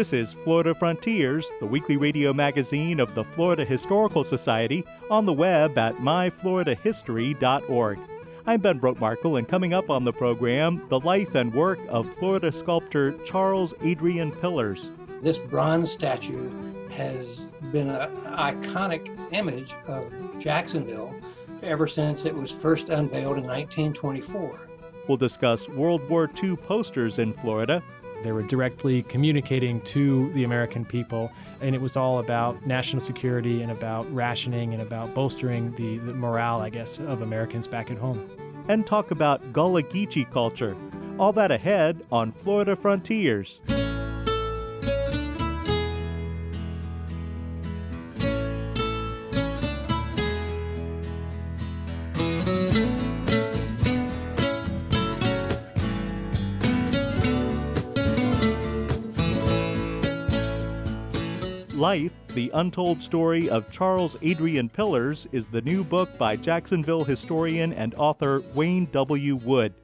This is Florida Frontiers, the weekly radio magazine of the Florida Historical Society, on the web at myfloridahistory.org. I'm Ben Brotemarkle, and coming up on the program, the life and work of Florida sculptor Charles Adrian Pillars. This bronze statue has been an iconic image of Jacksonville ever since it was first unveiled in 1924. We'll discuss World War II posters in Florida they were directly communicating to the American people, and it was all about national security and about rationing and about bolstering the, the morale, I guess, of Americans back at home. And talk about Gullah Geechee culture. All that ahead on Florida Frontiers. The untold story of Charles Adrian Pillars, is the new book by Jacksonville historian and author Wayne W. Wood.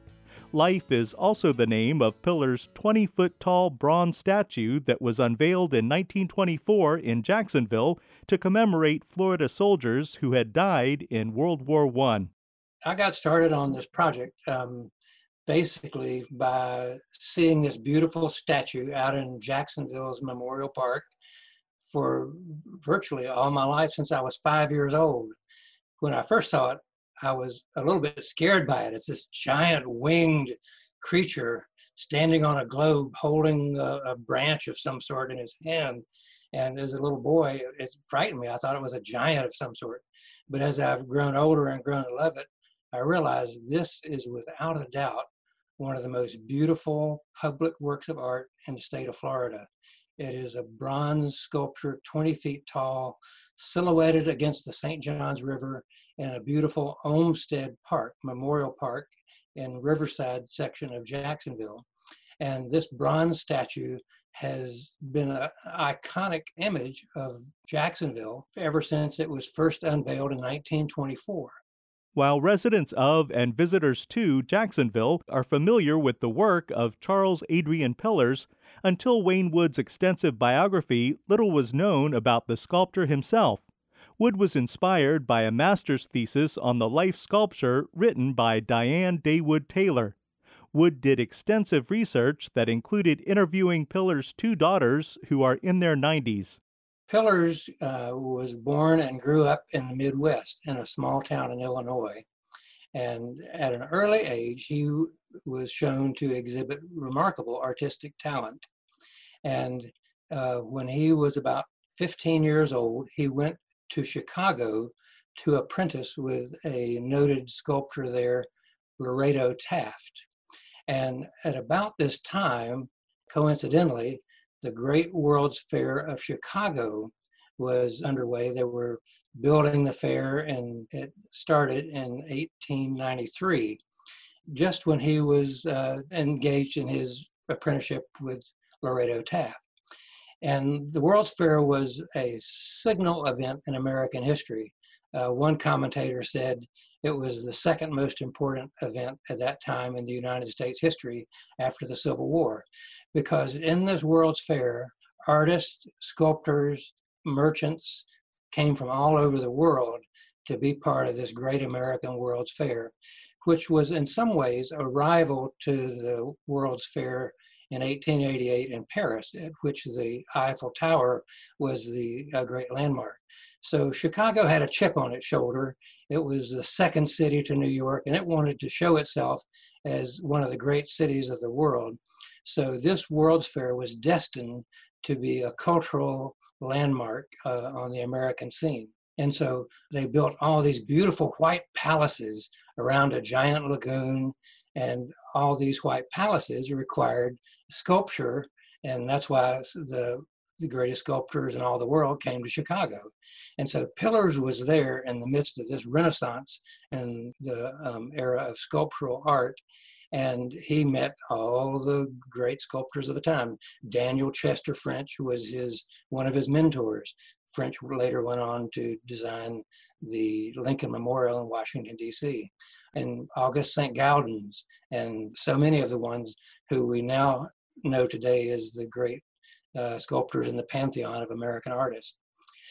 Life is also the name of Pillars' 20 foot tall bronze statue that was unveiled in 1924 in Jacksonville to commemorate Florida soldiers who had died in World War I. I got started on this project um, basically by seeing this beautiful statue out in Jacksonville's Memorial Park for virtually all my life since I was five years old. When I first saw it, I was a little bit scared by it. It's this giant winged creature standing on a globe holding a, a branch of some sort in his hand. And as a little boy, it frightened me. I thought it was a giant of some sort. But as I've grown older and grown to love it, I realized this is without a doubt one of the most beautiful public works of art in the state of Florida. It is a bronze sculpture, 20 feet tall, silhouetted against the St. Johns River in a beautiful Olmsted Park, Memorial Park in Riverside section of Jacksonville. And this bronze statue has been an iconic image of Jacksonville ever since it was first unveiled in 1924. While residents of and visitors to Jacksonville are familiar with the work of Charles Adrian Pillars, until Wayne Wood's extensive biography, little was known about the sculptor himself. Wood was inspired by a master's thesis on the life sculpture written by Diane Daywood Taylor. Wood did extensive research that included interviewing Pillars' two daughters who are in their 90s. Pillars uh, was born and grew up in the Midwest in a small town in Illinois. And at an early age, he was shown to exhibit remarkable artistic talent. And uh, when he was about 15 years old, he went to Chicago to apprentice with a noted sculptor there, Lorado Taft. And at about this time, coincidentally, the Great World's Fair of Chicago was underway. They were building the fair and it started in 1893, just when he was uh, engaged in his apprenticeship with Lorado Taft. And the World's Fair was a signal event in American history. Uh, one commentator said it was the second most important event at that time in the United States history after the Civil War because in this World's Fair, artists, sculptors, merchants came from all over the world to be part of this great American World's Fair, which was in some ways a rival to the World's Fair in 1888 in Paris, at which the Eiffel Tower was the uh, great landmark. So Chicago had a chip on its shoulder. It was the second city to New York, and it wanted to show itself as one of the great cities of the world. So this World's Fair was destined to be a cultural landmark uh, on the American scene. And so they built all these beautiful white palaces around a giant lagoon, and all these white palaces required sculpture, and that's why the the greatest sculptors in all the world came to Chicago. And so Pillars was there in the midst of this renaissance and the um, era of sculptural art and he met all the great sculptors of the time. Daniel Chester French was his one of his mentors. French later went on to design the Lincoln Memorial in Washington D.C. and August St. Gaudens and so many of the ones who we now know today as the great uh, sculptors in the pantheon of American artists.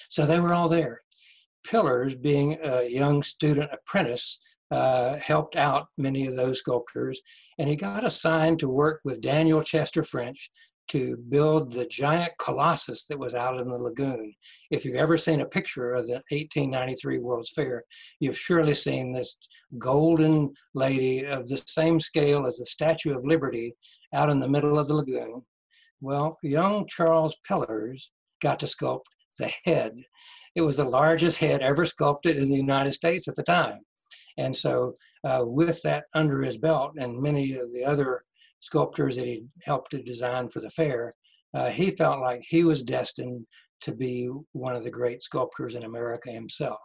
So they were all there. Pillars, being a young student apprentice, uh, helped out many of those sculptors, and he got assigned to work with Daniel Chester French to build the giant colossus that was out in the lagoon. If you've ever seen a picture of the 1893 World's Fair, you've surely seen this golden lady of the same scale as the Statue of Liberty out in the middle of the lagoon. Well, young Charles Pillars got to sculpt the head. It was the largest head ever sculpted in the United States at the time. And so, uh, with that under his belt, and many of the other sculptors that he helped to design for the fair, uh, he felt like he was destined to be one of the great sculptors in America himself.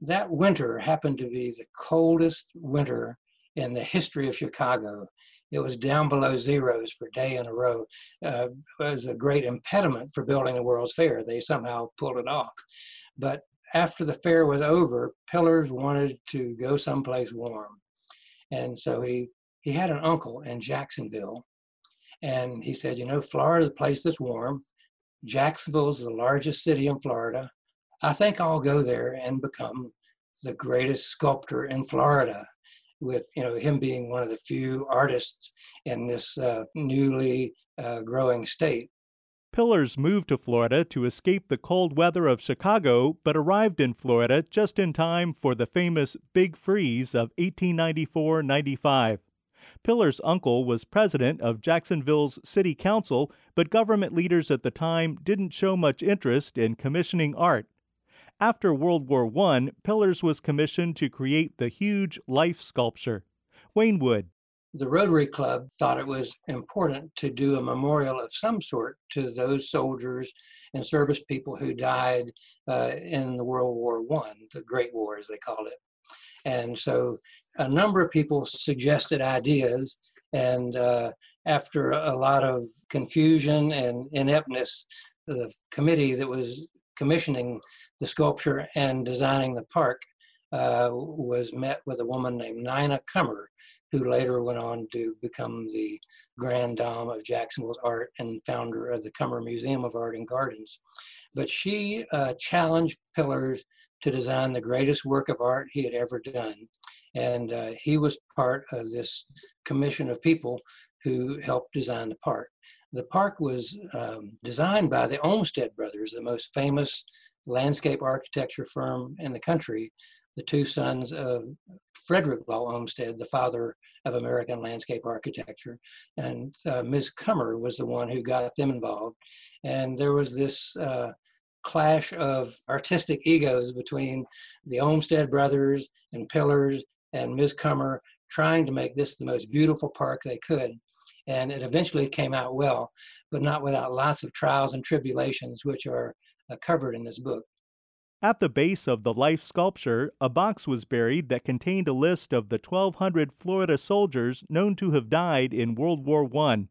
That winter happened to be the coldest winter in the history of Chicago. It was down below zeros for a day in a row. Uh, was a great impediment for building the World's Fair. They somehow pulled it off. But after the fair was over, Pillars wanted to go someplace warm. And so he, he had an uncle in Jacksonville. And he said, You know, Florida's a place that's warm. Jacksonville is the largest city in Florida. I think I'll go there and become the greatest sculptor in Florida with you know him being one of the few artists in this uh, newly uh, growing state Pillars moved to Florida to escape the cold weather of Chicago, but arrived in Florida just in time for the famous Big Freeze of 1894 95. Pillars' uncle was president of Jacksonville's city council, but government leaders at the time didn't show much interest in commissioning art. After World War I, Pillars was commissioned to create the huge life sculpture. Wayne Wood, the Rotary Club thought it was important to do a memorial of some sort to those soldiers and service people who died uh, in the World War One, the Great War as they called it. And so a number of people suggested ideas, and uh, after a lot of confusion and ineptness, the committee that was commissioning the sculpture and designing the park uh, was met with a woman named Nina Cummer, who later went on to become the grand dame of Jacksonville's art and founder of the Cummer Museum of Art and Gardens. But she uh, challenged Pillars to design the greatest work of art he had ever done. And uh, he was part of this commission of people who helped design the park. The park was um, designed by the Olmsted brothers, the most famous landscape architecture firm in the country, the two sons of Frederick Law Olmsted, the father of American landscape architecture. And uh, Ms. Cummer was the one who got them involved. And there was this uh, clash of artistic egos between the Olmsted brothers and Pillars and Ms. Cummer trying to make this the most beautiful park they could. And it eventually came out well, but not without lots of trials and tribulations, which are uh, covered in this book. At the base of the life sculpture, a box was buried that contained a list of the 1,200 Florida soldiers known to have died in World War I.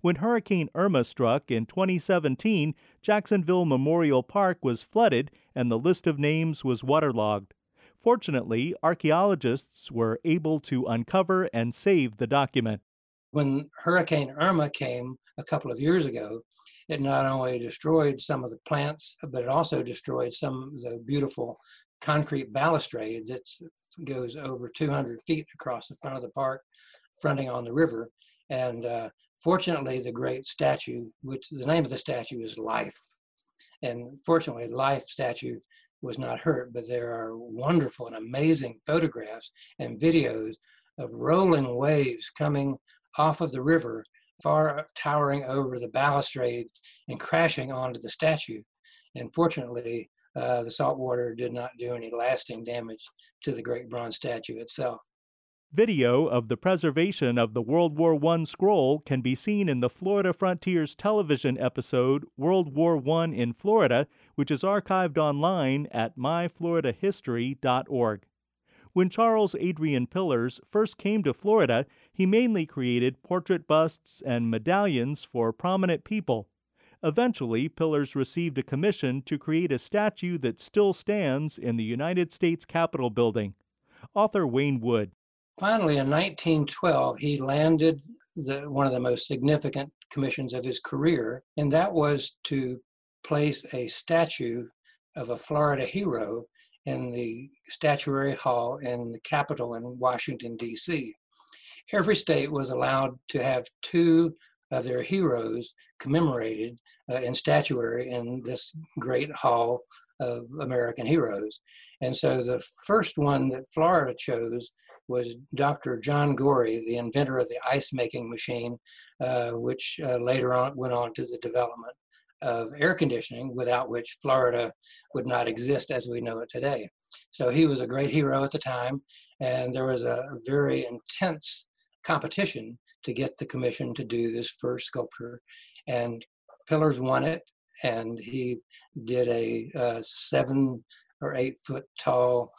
When Hurricane Irma struck in 2017, Jacksonville Memorial Park was flooded and the list of names was waterlogged. Fortunately, archaeologists were able to uncover and save the document. When Hurricane Irma came a couple of years ago, it not only destroyed some of the plants, but it also destroyed some of the beautiful concrete balustrade that goes over 200 feet across the front of the park, fronting on the river. And uh, fortunately, the great statue, which the name of the statue is Life. And fortunately, Life statue was not hurt, but there are wonderful and amazing photographs and videos of rolling waves coming off of the river far towering over the balustrade and crashing onto the statue. And fortunately, uh, the salt water did not do any lasting damage to the great bronze statue itself. Video of the preservation of the World War I scroll can be seen in the Florida Frontiers television episode World War I in Florida, which is archived online at myfloridahistory.org. When Charles Adrian Pillars first came to Florida, he mainly created portrait busts and medallions for prominent people. Eventually, Pillars received a commission to create a statue that still stands in the United States Capitol building. Author Wayne Wood Finally, in 1912, he landed the, one of the most significant commissions of his career, and that was to place a statue of a Florida hero in the Statuary Hall in the Capitol in Washington, D.C. Every state was allowed to have two of their heroes commemorated uh, in statuary in this great hall of American heroes. And so the first one that Florida chose was Dr. John Gorrie, the inventor of the ice making machine, uh, which uh, later on went on to the development of air conditioning, without which Florida would not exist as we know it today. So he was a great hero at the time, and there was a very intense competition to get the commission to do this first sculpture. And Pillars won it, and he did a uh, seven or eight foot tall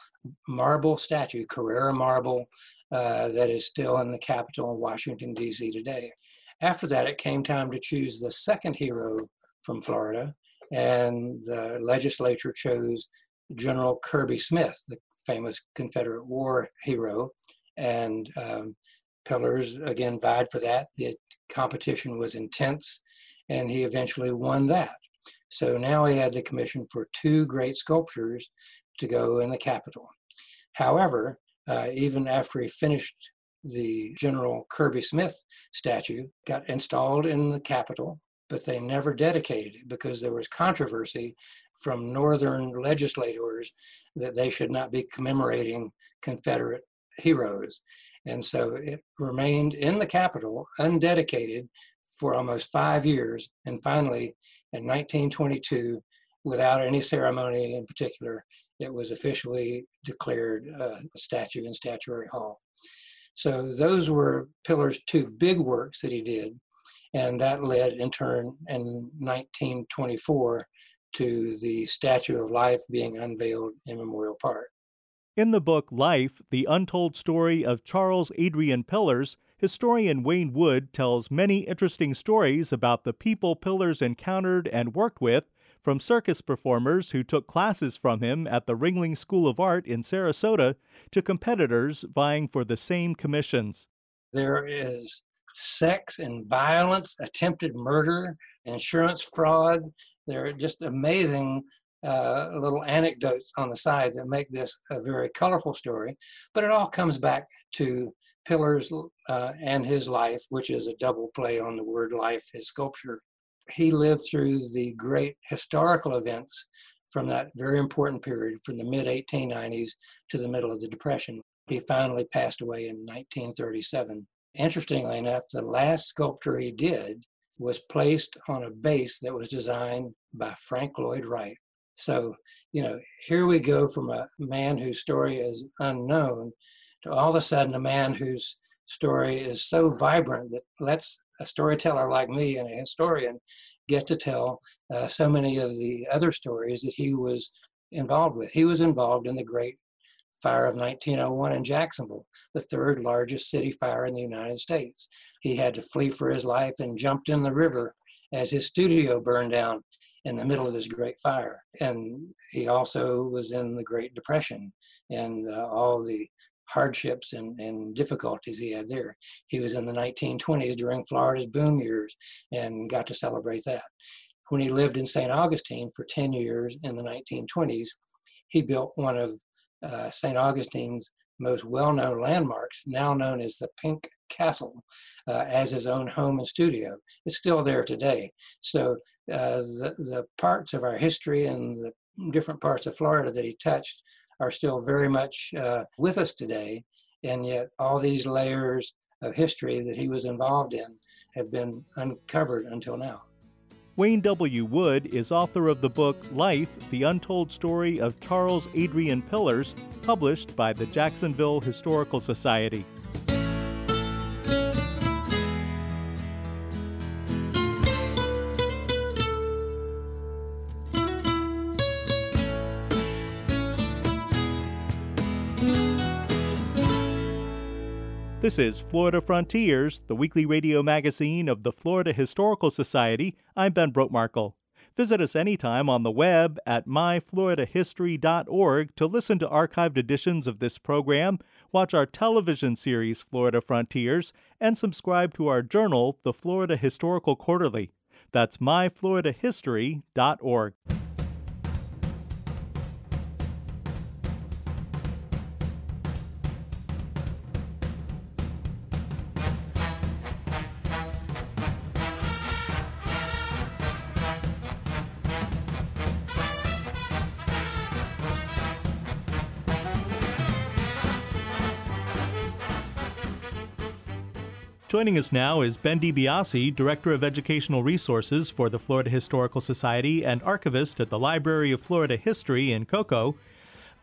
marble statue, Carrara marble, uh, that is still in the Capitol in Washington, D.C. today. After that, it came time to choose the second hero from Florida, and the legislature chose General Kirby Smith, the famous Confederate War hero, and um, Pillars again vied for that. The competition was intense, and he eventually won that. So now he had the commission for two great sculptures to go in the Capitol. However, uh, even after he finished the General Kirby Smith statue, got installed in the Capitol, but they never dedicated it because there was controversy from Northern legislators that they should not be commemorating Confederate heroes. And so it remained in the Capitol undedicated for almost five years. And finally, in 1922, without any ceremony in particular, it was officially declared uh, a statue in Statuary Hall. So those were Pillars' two big works that he did, and that led in turn in 1924 to the Statue of Life being unveiled in Memorial Park. In the book Life, the untold story of Charles Adrian Pillars, historian Wayne Wood tells many interesting stories about the people Pillars encountered and worked with, from circus performers who took classes from him at the Ringling School of Art in Sarasota to competitors vying for the same commissions. There is sex and violence, attempted murder, insurance fraud. There are just amazing uh, little anecdotes on the side that make this a very colorful story. But it all comes back to pillars uh, and his life, which is a double play on the word life, his sculpture. He lived through the great historical events from that very important period from the mid 1890s to the middle of the Depression. He finally passed away in 1937. Interestingly enough, the last sculpture he did was placed on a base that was designed by Frank Lloyd Wright. So, you know, here we go from a man whose story is unknown to all of a sudden a man whose story is so vibrant that lets a storyteller like me and a historian get to tell uh, so many of the other stories that he was involved with. He was involved in the great fire of 1901 in Jacksonville, the third largest city fire in the United States. He had to flee for his life and jumped in the river as his studio burned down in the middle of this great fire. And he also was in the Great Depression and uh, all the hardships and, and difficulties he had there. He was in the 1920s during Florida's boom years and got to celebrate that. When he lived in St. Augustine for 10 years in the 1920s, he built one of uh, St. Augustine's most well-known landmarks, now known as the Pink Castle, uh, as his own home and studio. It's still there today. So uh, the, the parts of our history and the different parts of Florida that he touched are still very much uh, with us today. And yet, all these layers of history that he was involved in have been uncovered until now. Wayne W. Wood is author of the book Life The Untold Story of Charles Adrian Pillars, published by the Jacksonville Historical Society. This is Florida Frontiers, the weekly radio magazine of the Florida Historical Society. I'm Ben Brotemarkle. Visit us anytime on the web at myfloridahistory.org to listen to archived editions of this program, watch our television series Florida Frontiers, and subscribe to our journal, the Florida Historical Quarterly. That's myfloridahistory.org. Joining us now is Ben DiBiase, Director of Educational Resources for the Florida Historical Society and archivist at the Library of Florida History in Cocoa.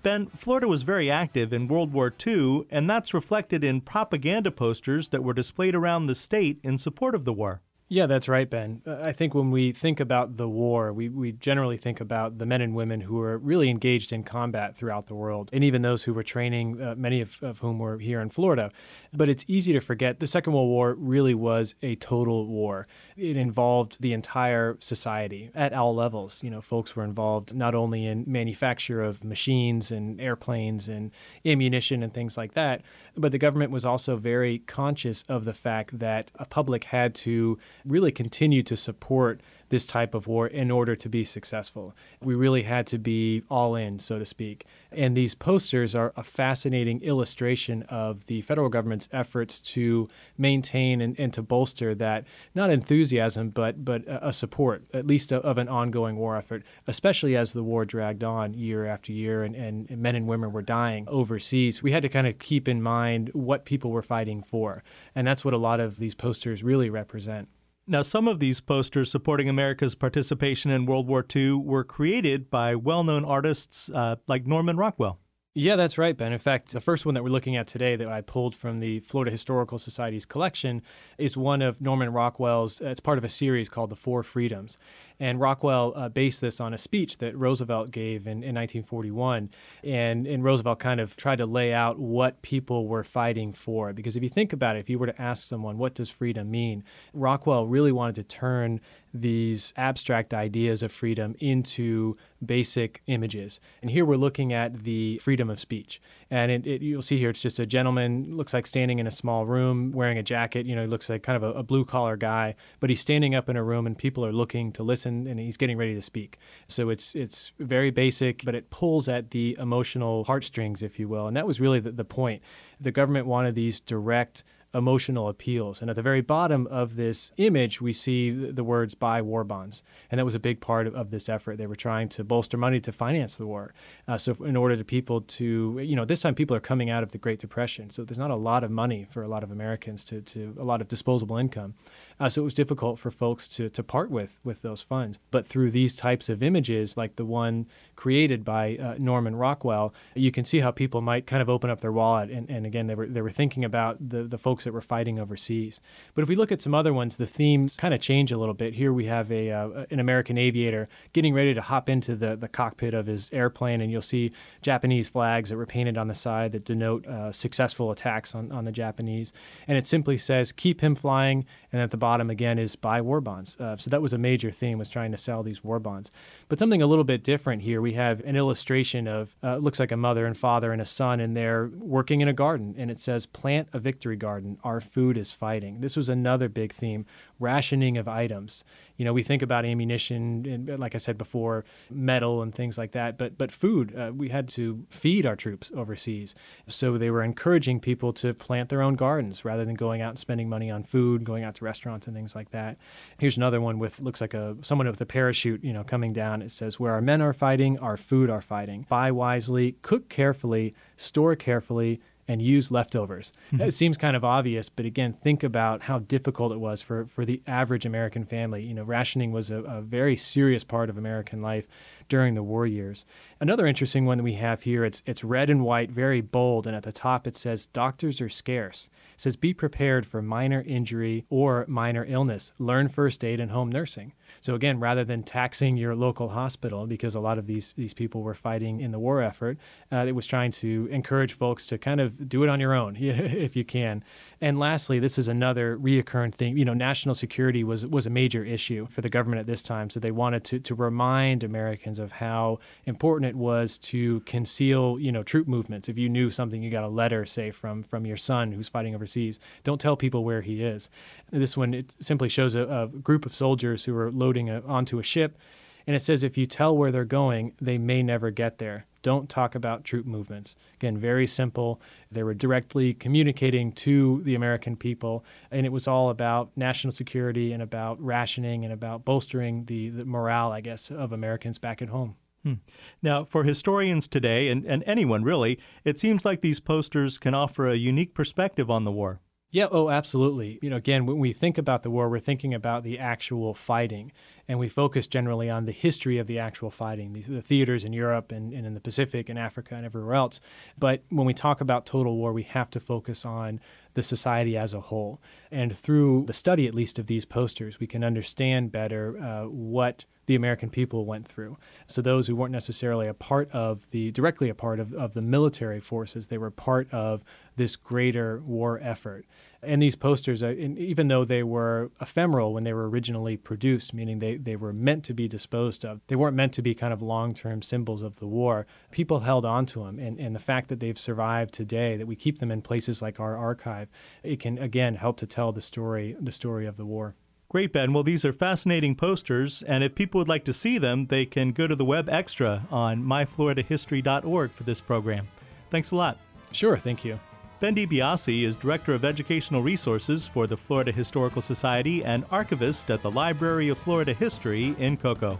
Ben, Florida was very active in World War II, and that's reflected in propaganda posters that were displayed around the state in support of the war. Yeah, that's right, Ben. Uh, I think when we think about the war, we, we generally think about the men and women who were really engaged in combat throughout the world, and even those who were training, uh, many of, of whom were here in Florida. But it's easy to forget the Second World War really was a total war. It involved the entire society at all levels. You know, folks were involved not only in manufacture of machines and airplanes and ammunition and things like that, but the government was also very conscious of the fact that a public had to really continue to support this type of war in order to be successful. We really had to be all in, so to speak. And these posters are a fascinating illustration of the federal government's efforts to maintain and, and to bolster that, not enthusiasm, but, but a support, at least of an ongoing war effort, especially as the war dragged on year after year and, and men and women were dying overseas. We had to kind of keep in mind what people were fighting for. And that's what a lot of these posters really represent. Now, some of these posters supporting America's participation in World War II were created by well known artists uh, like Norman Rockwell. Yeah, that's right, Ben. In fact, the first one that we're looking at today that I pulled from the Florida Historical Society's collection is one of Norman Rockwell's. It's part of a series called The Four Freedoms. And Rockwell uh, based this on a speech that Roosevelt gave in, in 1941. And, and Roosevelt kind of tried to lay out what people were fighting for. Because if you think about it, if you were to ask someone, what does freedom mean? Rockwell really wanted to turn these abstract ideas of freedom into basic images. And here we're looking at the freedom of speech. And it, it, you'll see here it's just a gentleman, looks like standing in a small room wearing a jacket. You know, he looks like kind of a, a blue collar guy, but he's standing up in a room and people are looking to listen and, he's getting ready to speak. So it's it's very basic, but it pulls at the emotional heartstrings, if you will. And that was really the, the point. The government wanted these direct emotional appeals. And at the very bottom of this image, we see the words buy war bonds. And that was a big part of, of this effort. They were trying to bolster money to finance the war. Uh, so, in order to people to, you know, this time people are coming out of the Great Depression. So, there's not a lot of money for a lot of Americans to, to a lot of disposable income. Uh, so, it was difficult for folks to, to part with, with those funds. But through these types of images, like the one created by uh, Norman Rockwell, you can see how people might kind of open up their wallet. And, and again, they were, they were thinking about the, the folks folks that were fighting overseas. But if we look at some other ones, the themes kind of change a little bit. Here we have a uh, an American aviator getting ready to hop into the, the cockpit of his airplane, and you'll see Japanese flags that were painted on the side that denote uh, successful attacks on, on the Japanese. And it simply says, keep him flying. And at the bottom, again, is buy war bonds. Uh, so that was a major theme, was trying to sell these war bonds. But something a little bit different here, we have an illustration of, uh, looks like a mother and father and a son, and they're working in a garden. And it says, plant a victory garden our food is fighting. This was another big theme rationing of items. You know, we think about ammunition and, like I said before, metal and things like that, but, but food, uh, we had to feed our troops overseas. So they were encouraging people to plant their own gardens rather than going out and spending money on food, going out to restaurants and things like that. Here's another one with looks like a someone with a parachute, you know, coming down. It says, Where our men are fighting, our food are fighting. Buy wisely, cook carefully, store carefully, and use leftovers. Mm-hmm. it seems kind of obvious, but again, think about how difficult it was for, for the average American family. You know, rationing was a, a very serious part of American life during the war years. Another interesting one that we have here, it's, it's red and white, very bold, and at the top it says, doctors are scarce. It says, be prepared for minor injury or minor illness. Learn first aid and home nursing. So again, rather than taxing your local hospital, because a lot of these these people were fighting in the war effort, uh, it was trying to encourage folks to kind of do it on your own if you can. And lastly, this is another reoccurring thing. You know, national security was was a major issue for the government at this time, so they wanted to to remind Americans of how important it was to conceal, you know, troop movements. If you knew something, you got a letter, say from from your son who's fighting overseas. Don't tell people where he is. This one it simply shows a, a group of soldiers who are loading a, onto a ship. And it says if you tell where they're going, they may never get there. Don't talk about troop movements. Again, very simple. They were directly communicating to the American people, and it was all about national security and about rationing and about bolstering the, the morale, I guess, of Americans back at home. Hmm. Now, for historians today, and, and anyone really, it seems like these posters can offer a unique perspective on the war. Yeah, oh, absolutely. You know, again, when we think about the war, we're thinking about the actual fighting, and we focus generally on the history of the actual fighting, the, the theaters in Europe and, and in the Pacific and Africa and everywhere else. But when we talk about total war, we have to focus on the society as a whole. And through the study, at least, of these posters, we can understand better uh, what the American people went through. So those who weren't necessarily a part of the directly a part of, of the military forces, they were part of this greater war effort. And these posters, uh, even though they were ephemeral when they were originally produced, meaning they, they were meant to be disposed of, they weren't meant to be kind of long term symbols of the war. People held on to them. And, and the fact that they've survived today, that we keep them in places like our archive, it can again help to tell the story, the story of the war. Great, Ben. Well, these are fascinating posters, and if people would like to see them, they can go to the web extra on myfloridahistory.org for this program. Thanks a lot. Sure, thank you. Ben DiBiase is Director of Educational Resources for the Florida Historical Society and archivist at the Library of Florida History in Cocoa.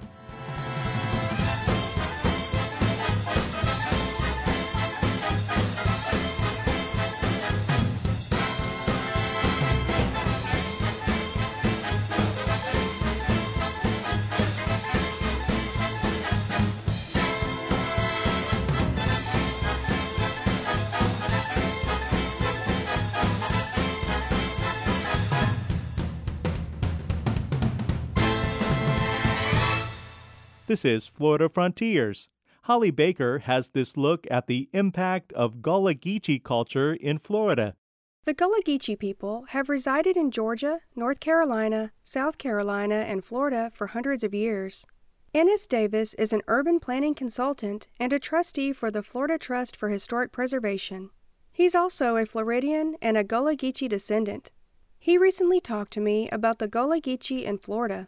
This is Florida Frontiers. Holly Baker has this look at the impact of Gullah Geechee culture in Florida. The Gullah Geechee people have resided in Georgia, North Carolina, South Carolina, and Florida for hundreds of years. Ennis Davis is an urban planning consultant and a trustee for the Florida Trust for Historic Preservation. He's also a Floridian and a Gullah Geechee descendant. He recently talked to me about the Gullah Geechee in Florida.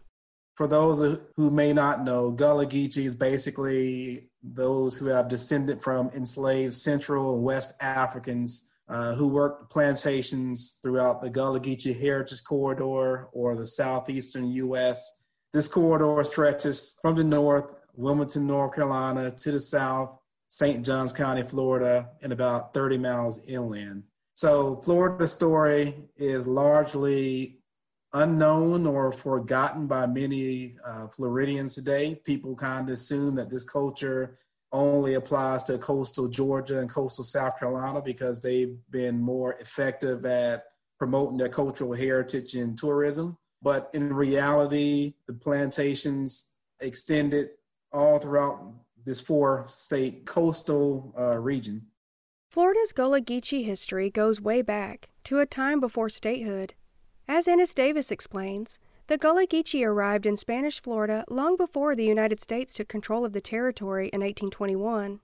For those who may not know, Gullah Geechee is basically those who have descended from enslaved Central and West Africans uh, who worked plantations throughout the Gullah Geechee Heritage Corridor or the southeastern U.S. This corridor stretches from the north, Wilmington, North Carolina, to the south, St. Johns County, Florida, and about 30 miles inland. So, Florida's story is largely unknown or forgotten by many uh, Floridians today. People kind of assume that this culture only applies to coastal Georgia and coastal South Carolina because they've been more effective at promoting their cultural heritage and tourism. But in reality, the plantations extended all throughout this four state coastal uh, region. Florida's Gullah Geechee history goes way back to a time before statehood. As Ennis Davis explains, the Gullah Geechee arrived in Spanish Florida long before the United States took control of the territory in 1821.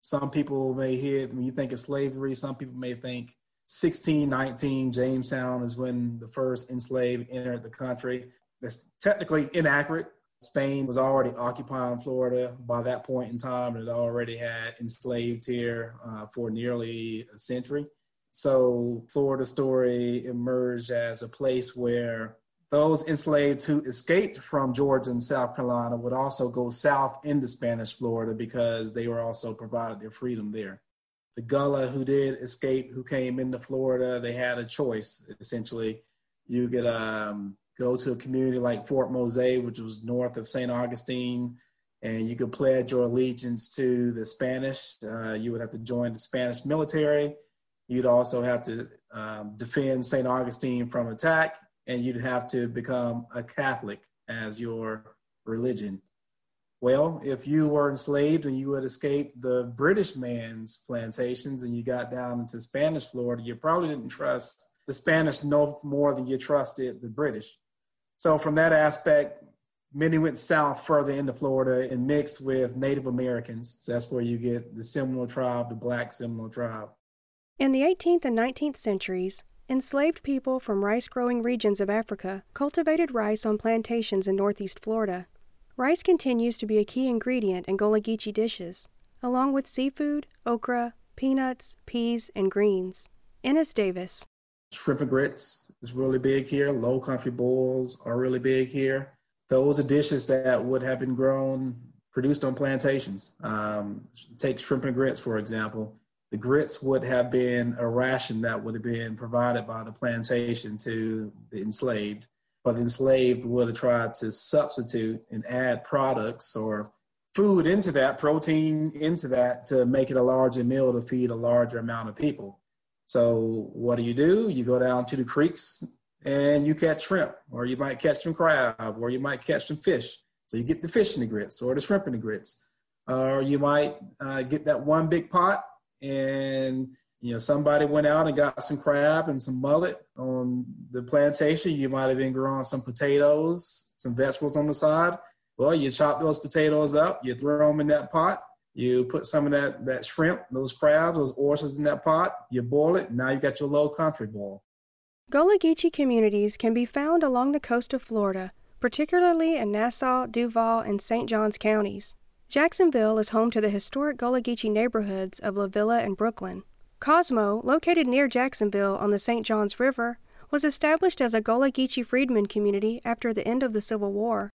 Some people may hear, when you think of slavery, some people may think 1619, Jamestown is when the first enslaved entered the country. That's technically inaccurate. Spain was already occupying Florida by that point in time and it already had enslaved here uh, for nearly a century. So Florida story emerged as a place where those enslaved who escaped from Georgia and South Carolina would also go south into Spanish Florida because they were also provided their freedom there. the Gullah who did escape, who came into Florida, they had a choice essentially. You could um, go to a community like Fort Mose, which was north of St. Augustine, and you could pledge your allegiance to the Spanish. Uh, you would have to join the Spanish military. You'd also have to um, defend St. Augustine from attack, and you'd have to become a Catholic as your religion. Well, if you were enslaved and you had escaped the British man's plantations and you got down into Spanish Florida, you probably didn't trust the Spanish no more than you trusted the British. So, from that aspect, many went south further into Florida and mixed with Native Americans. So, that's where you get the Seminole tribe, the Black Seminole tribe. In the 18th and 19th centuries, enslaved people from rice growing regions of Africa cultivated rice on plantations in northeast Florida. Rice continues to be a key ingredient in Gullah Geechee dishes, along with seafood, okra, peanuts, peas, and greens. Ennis Davis. Shrimp and grits is really big here. Low country boils are really big here. Those are dishes that would have been grown, produced on plantations. Um, take shrimp and grits, for example. The grits would have been a ration that would have been provided by the plantation to the enslaved but the enslaved would have tried to substitute and add products or food into that, protein into that to make it a larger meal to feed a larger amount of people. So what do you do? You go down to the creeks and you catch shrimp, or you might catch some crab, or you might catch some fish. So you get the fish in the grits or the shrimp in the grits. Or you might uh, get that one big pot and you know, somebody went out and got some crab and some mullet on the plantation. You might have been growing some potatoes, some vegetables on the side. Well, you chop those potatoes up, you throw them in that pot, you put some of that, that shrimp, those crabs, those oysters in that pot, you boil it, now you got your low country boil. Gullah Geechee communities can be found along the coast of Florida, particularly in Nassau, Duval, and St. Johns counties. Jacksonville is home to the historic Gullah Geechee neighborhoods of La Villa and Brooklyn. Cosmo, located near Jacksonville on the St. Johns River, was established as a Gullah Geechee freedmen community after the end of the Civil War.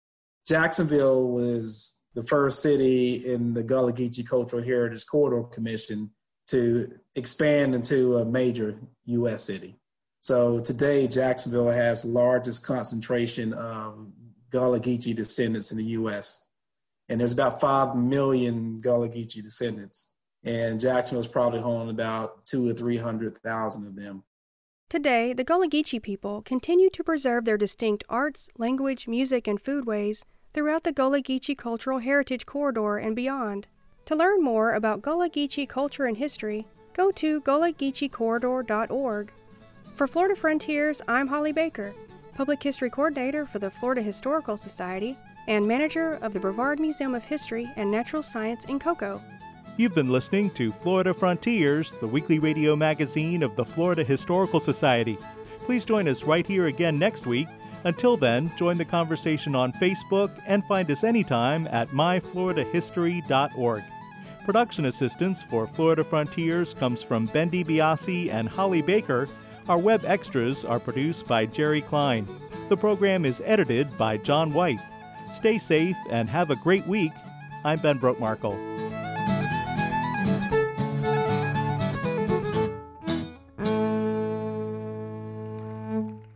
Jacksonville was the first city in the Gullah Geechee Cultural Heritage Corridor Commission to expand into a major U.S. city. So today, Jacksonville has the largest concentration of Gullah Geechee descendants in the U.S. And there's about 5 million Gullah Geechee descendants and Jacksonville's probably home about two or three hundred thousand of them. Today, the Gullah Geechee people continue to preserve their distinct arts, language, music, and foodways throughout the Gullah Geechee Cultural Heritage Corridor and beyond. To learn more about Gullah Geechee culture and history, go to gullahgeecheecorridor.org. For Florida Frontiers, I'm Holly Baker, Public History Coordinator for the Florida Historical Society and manager of the Brevard Museum of History and Natural Science in Cocoa. You've been listening to Florida Frontiers, the weekly radio magazine of the Florida Historical Society. Please join us right here again next week. Until then, join the conversation on Facebook and find us anytime at myfloridahistory.org. Production assistance for Florida Frontiers comes from Bendy DiBiase and Holly Baker. Our web extras are produced by Jerry Klein. The program is edited by John White. Stay safe and have a great week. I'm Ben Brotemarkle.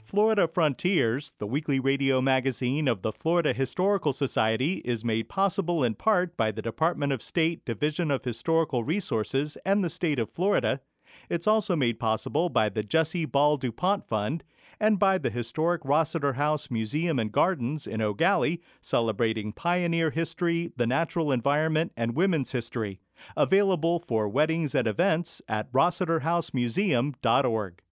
Florida Frontiers, the weekly radio magazine of the Florida Historical Society, is made possible in part by the Department of State Division of Historical Resources and the state of Florida. It's also made possible by the Jesse Ball DuPont Fund and by the historic Rossiter House Museum and Gardens in Gallie, celebrating pioneer history, the natural environment, and women's history. Available for weddings and events at rossiterhousemuseum.org.